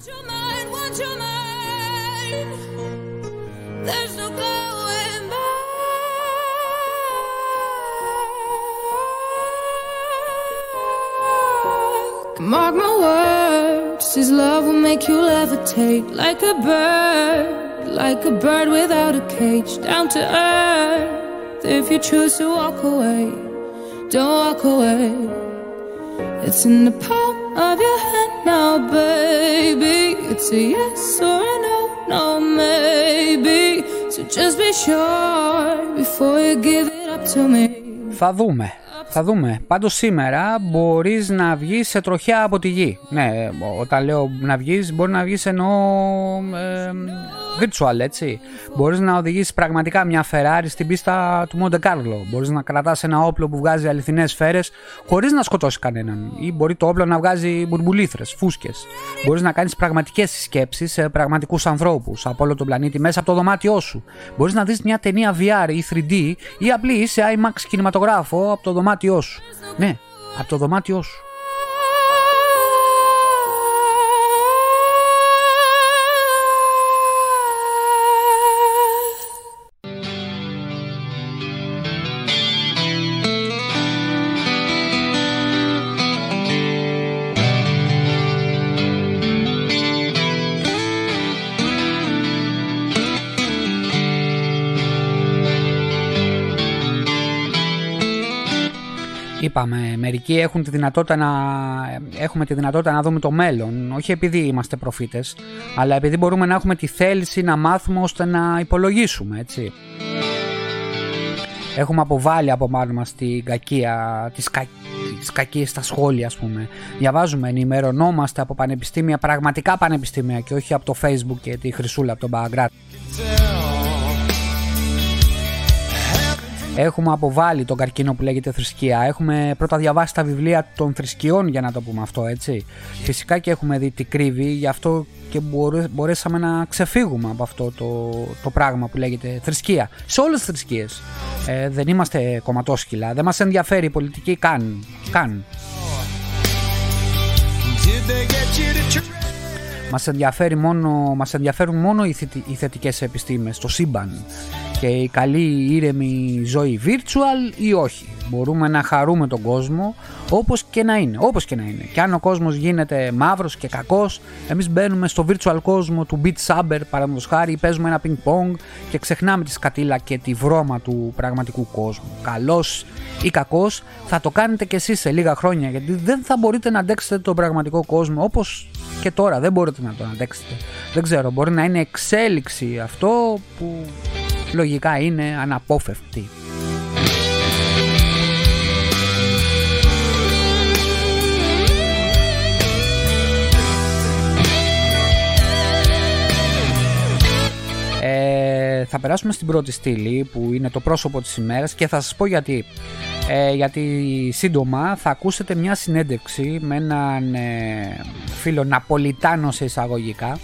Mark my words, his love will make you levitate like a bird, like a bird without a cage, down to earth. If you choose to walk away, don't walk away. It's in the palm of your hand now, baby. It's a yes or a no, no, maybe. So just be sure before you give it up to me. Θα δούμε. Θα δούμε. Πάντως σήμερα μπορείς να βγεις σε τροχιά από τη γη. Ναι, όταν λέω να βγεις, μπορεί να βγεις εννοώ ε, virtual, έτσι. Μπορείς να οδηγήσεις πραγματικά μια Ferrari στην πίστα του Monte Carlo. Μπορείς να κρατάς ένα όπλο που βγάζει αληθινές σφαίρες χωρίς να σκοτώσει κανέναν. Ή μπορεί το όπλο να βγάζει μπουρμπουλήθρες, φούσκες. Μπορείς να κάνεις πραγματικές συσκέψεις σε πραγματικούς ανθρώπους από όλο τον πλανήτη μέσα από το δωμάτιό σου. Μπορείς να δεις μια ταινία VR ή 3D ή απλή σε IMAX κινηματογράφο από το δωμάτιό σου. Ναι, από το δωμάτιό σου. Είπαμε, μερικοί έχουν τη δυνατότητα να, έχουμε τη δυνατότητα να δούμε το μέλλον, όχι επειδή είμαστε προφήτες, αλλά επειδή μπορούμε να έχουμε τη θέληση να μάθουμε ώστε να υπολογίσουμε, έτσι. Έχουμε αποβάλει από πάνω μας την κακία, τις, κα, τις κακίες στα σχόλια ας πούμε. Διαβάζουμε, ενημερωνόμαστε από πανεπιστήμια, πραγματικά πανεπιστήμια και όχι από το facebook και τη χρυσούλα από τον Παγκράτη. Έχουμε αποβάλει τον καρκίνο που λέγεται θρησκεία. Έχουμε πρώτα διαβάσει τα βιβλία των θρησκειών για να το πούμε αυτό έτσι. Φυσικά και έχουμε δει τι κρύβει, γι' αυτό και μπορέσαμε να ξεφύγουμε από αυτό το, το πράγμα που λέγεται θρησκεία. Σε όλες τις θρησκείες. Ε, δεν είμαστε κομματόσκυλα, δεν μας ενδιαφέρει η πολιτική καν. καν. Μας, ενδιαφέρει μόνο, μας ενδιαφέρουν μόνο οι, οι θετικές επιστήμες, το σύμπαν και η καλή ήρεμη ζωή virtual ή όχι. Μπορούμε να χαρούμε τον κόσμο όπως και να είναι, όπως και να είναι. Και αν ο κόσμος γίνεται μαύρος και κακός, εμείς μπαίνουμε στο virtual κόσμο του Beat Saber παραδείγματος χάρη, παίζουμε ένα ping pong και ξεχνάμε τη σκατήλα και τη βρώμα του πραγματικού κόσμου. Καλός ή κακός θα το κάνετε κι εσείς σε λίγα χρόνια γιατί δεν θα μπορείτε να αντέξετε τον πραγματικό κόσμο όπως και τώρα. Δεν μπορείτε να το αντέξετε. Δεν ξέρω, μπορεί να είναι εξέλιξη αυτό που λογικά είναι αναπόφευκτη. Ε, θα περάσουμε στην πρώτη στήλη που είναι το πρόσωπο της ημέρας και θα σας πω γιατί. Ε, γιατί σύντομα θα ακούσετε μια συνέντευξη με έναν ε, φίλο Ναπολιτάνο σε εισαγωγικά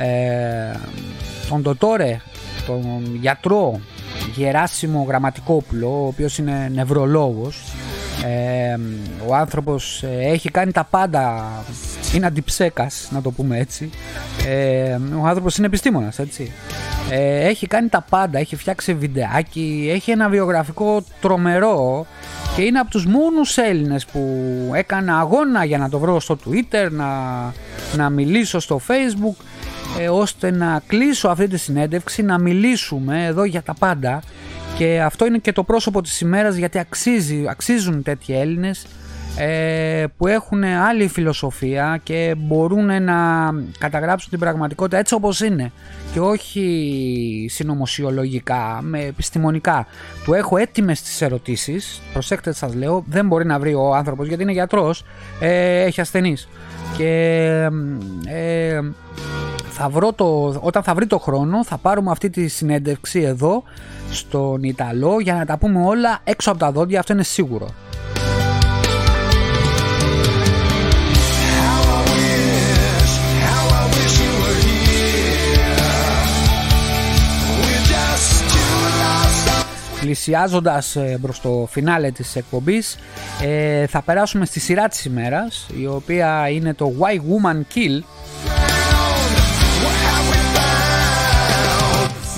ε, τον Τωτόρε, τον γιατρό Γεράσιμο Γραμματικόπουλο ο οποίος είναι νευρολόγος ε, ο άνθρωπος ε, έχει κάνει τα πάντα. Είναι αντιψέκας να το πούμε έτσι. Ε, ο άνθρωπος είναι επιστήμονας έτσι. Ε, έχει κάνει τα πάντα έχει φτιάξει βιντεάκι έχει ένα βιογραφικό τρομερό και είναι από τους μόνους Έλληνες που έκανα αγώνα για να το βρω στο Twitter να, να μιλήσω στο Facebook ε, ώστε να κλείσω αυτή τη συνέντευξη να μιλήσουμε εδώ για τα πάντα και αυτό είναι και το πρόσωπο της ημέρας γιατί αξίζει, αξίζουν τέτοιοι Έλληνες ε, που έχουν άλλη φιλοσοφία και μπορούν να καταγράψουν την πραγματικότητα έτσι όπως είναι. Και όχι συνωμοσιολογικά, με επιστημονικά. Του έχω έτοιμες τις ερωτήσεις, προσέξτε σας λέω, δεν μπορεί να βρει ο άνθρωπος γιατί είναι γιατρός, ε, έχει ασθενείς. Και ε, θα βρω το, όταν θα βρει το χρόνο θα πάρουμε αυτή τη συνέντευξη εδώ στον Ιταλό για να τα πούμε όλα έξω από τα δόντια, αυτό είναι σίγουρο. Πλησιάζοντας ε, προς το φινάλε της εκπομπής ε, θα περάσουμε στη σειρά της ημέρας η οποία είναι το Why Woman Kill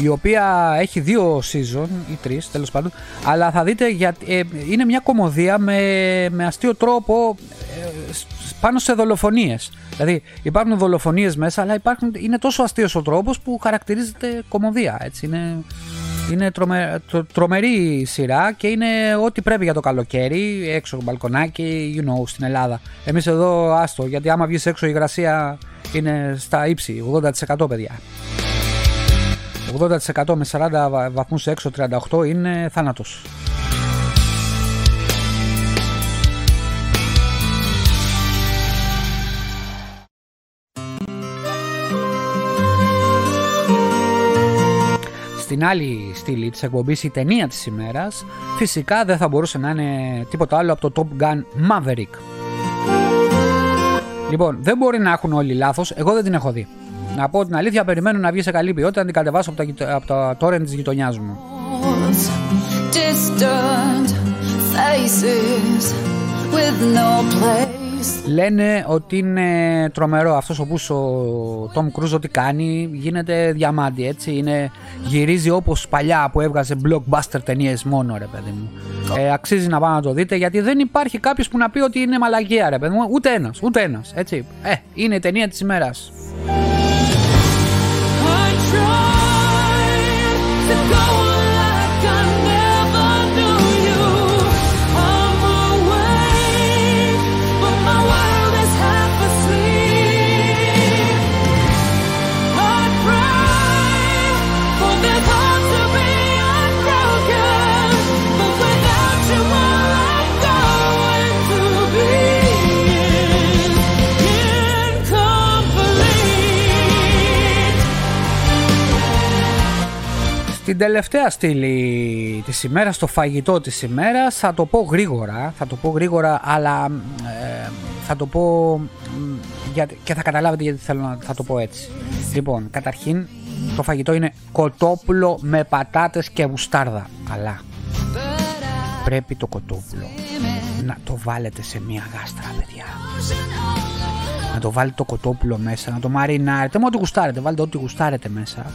η οποία έχει δύο season ή τρεις τέλος πάντων αλλά θα δείτε γιατί ε, είναι μια κομμωδία με, με αστείο τρόπο ε, πάνω σε δολοφονίες δηλαδή υπάρχουν δολοφονίες μέσα αλλά υπάρχουν, είναι τόσο αστείος ο τρόπος που χαρακτηρίζεται κομμωδία έτσι είναι είναι τρομε, τρομερή σειρά και είναι ό,τι πρέπει για το καλοκαίρι, έξω μπαλκονάκι, you know, στην Ελλάδα. Εμείς εδώ άστο, γιατί άμα βγεις έξω η υγρασία είναι στα ύψη, 80% παιδιά. 80% με 40 βαθμούς έξω 38 είναι θάνατος. Στην άλλη στήλη της εκπομπής η ταινία της ημέρας φυσικά δεν θα μπορούσε να είναι τίποτα άλλο από το Top Gun Maverick. Λοιπόν, δεν μπορεί να έχουν όλοι λάθος, εγώ δεν την έχω δει. Να πω την αλήθεια, περιμένω να βγει σε καλή ποιότητα να την κατεβάσω από τα, από τα torrent της γειτονιάς μου. Λένε ότι είναι τρομερό αυτός ο οποίος ο Tom Cruise ό,τι κάνει γίνεται διαμάντι έτσι είναι, γυρίζει όπως παλιά που έβγαζε blockbuster ταινίες μόνο ρε παιδί μου. Ε, αξίζει να πάω να το δείτε γιατί δεν υπάρχει κάποιος που να πει ότι είναι μαλαγία ρε παιδί μου. Ούτε ένας, ούτε ένας έτσι. Ε, είναι η ταινία της ημέρας Την τελευταία στήλη της ημέρας, το φαγητό της ημέρας, θα το πω γρήγορα, θα το πω γρήγορα, αλλά ε, θα το πω για, και θα καταλάβετε γιατί θέλω να θα το πω έτσι. Λοιπόν, καταρχήν το φαγητό είναι κοτόπουλο με πατάτες και γουστάρδα. Αλλά πρέπει το κοτόπουλο να το βάλετε σε μία γάστρα, παιδιά. Να το βάλετε το κοτόπουλο μέσα, να το μαρινάρετε, με ό,τι γουστάρετε, βάλτε ό,τι γουστάρετε μέσα.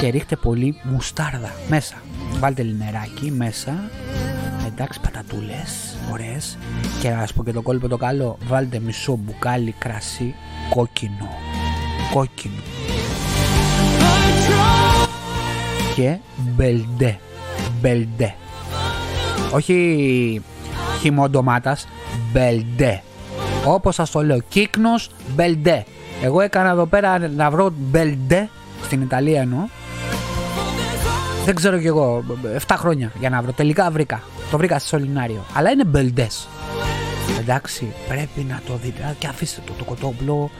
Και ρίχτε πολύ μουστάρδα μέσα. Βάλτε λίγο νεράκι μέσα, εντάξει πατατούλες, ωραίες. Και να σας πω και το κόλπο το καλό, βάλτε μισό μπουκάλι κρασί κόκκινο, κόκκινο. Και μπελντέ, μπελντέ. Όχι χυμό ντομάτας, μπελντέ. Όπως σας το λέω, Κύκνος μπελντέ. Εγώ έκανα εδώ πέρα να βρω μπελντέ στην Ιταλία εννοώ. Δεν ξέρω κι εγώ, 7 χρόνια για να βρω. Τελικά βρήκα. Το βρήκα στο Σολινάριο. Αλλά είναι μπελντές. Εντάξει, πρέπει να το δείτε. Και αφήστε το το κοτόπουλο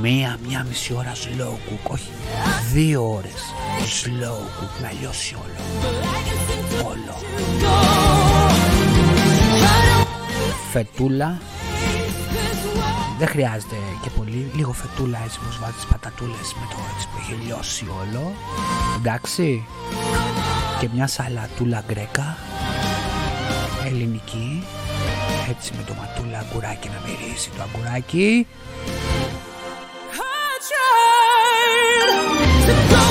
μία, μία μισή ώρα slow cook. Όχι, δύο ώρες slow cook να λιώσει όλο. Όλο. Φετούλα. Δεν χρειάζεται και πολύ. Λίγο φετούλα έτσι πως βάζεις πατατούλες με το έτσι που έχει λιώσει όλο. Εντάξει. Και μια σαλατούλα γκρέκα. Ελληνική έτσι με το ματούλα αγκουράκι να μυρίσει το αγκουράκι και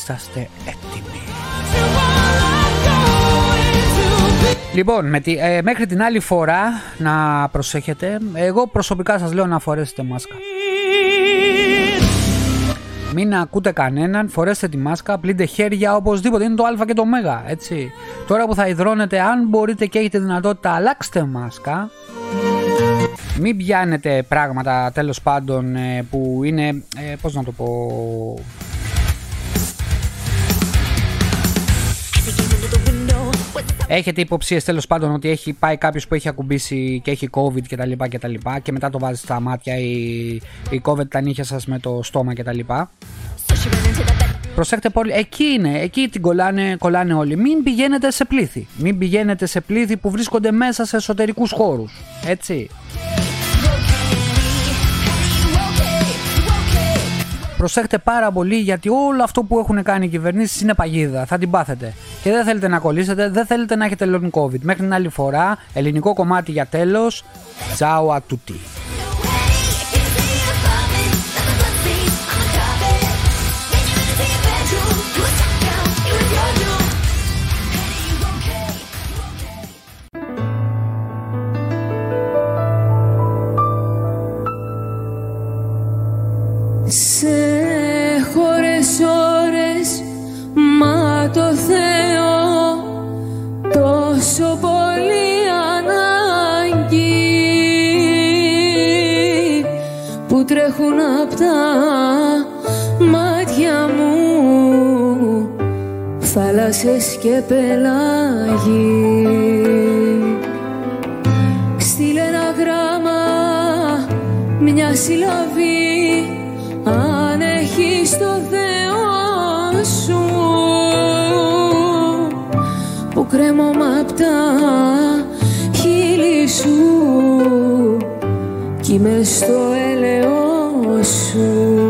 είσαστε έτοιμοι. Λοιπόν, με τη, ε, μέχρι την άλλη φορά να προσέχετε. Εγώ προσωπικά σας λέω να φορέσετε μάσκα. Μην ακούτε κανέναν, φορέστε τη μάσκα, πλύντε χέρια οπωσδήποτε. Είναι το Α και το Ω, έτσι. Τώρα που θα υδρώνετε, αν μπορείτε και έχετε δυνατότητα, αλλάξτε μάσκα. Μην πιάνετε πράγματα τέλος πάντων ε, που είναι, ε, πώς να το πω, Έχετε υποψίες τέλος πάντων ότι έχει πάει κάποιος που έχει ακουμπήσει και έχει COVID κτλ. Και, και, και μετά το βάζεις στα μάτια ή, ή κόβετε τα νύχια σας με το στόμα κτλ. Προσέχτε πολύ, εκεί είναι, εκεί την κολλάνε, κολλάνε όλοι. Μην πηγαίνετε σε πλήθη. Μην πηγαίνετε σε πλήθη που βρίσκονται μέσα σε εσωτερικούς χώρους. Έτσι. Προσέχτε πάρα πολύ γιατί όλο αυτό που έχουν κάνει οι κυβερνήσεις είναι παγίδα. Θα την πάθετε. Και δεν θέλετε να κολλήσετε, δεν θέλετε να έχετε long COVID. Μέχρι την άλλη φορά, ελληνικό κομμάτι για τέλος. Ciao a tutti. τρέχουν απ' τα μάτια μου θάλασσες και πελάγι Στείλε ένα γράμμα, μια συλλαβή που κρέμομαι απ' τα χείλη σου. Κι είμαι στο έλεος σου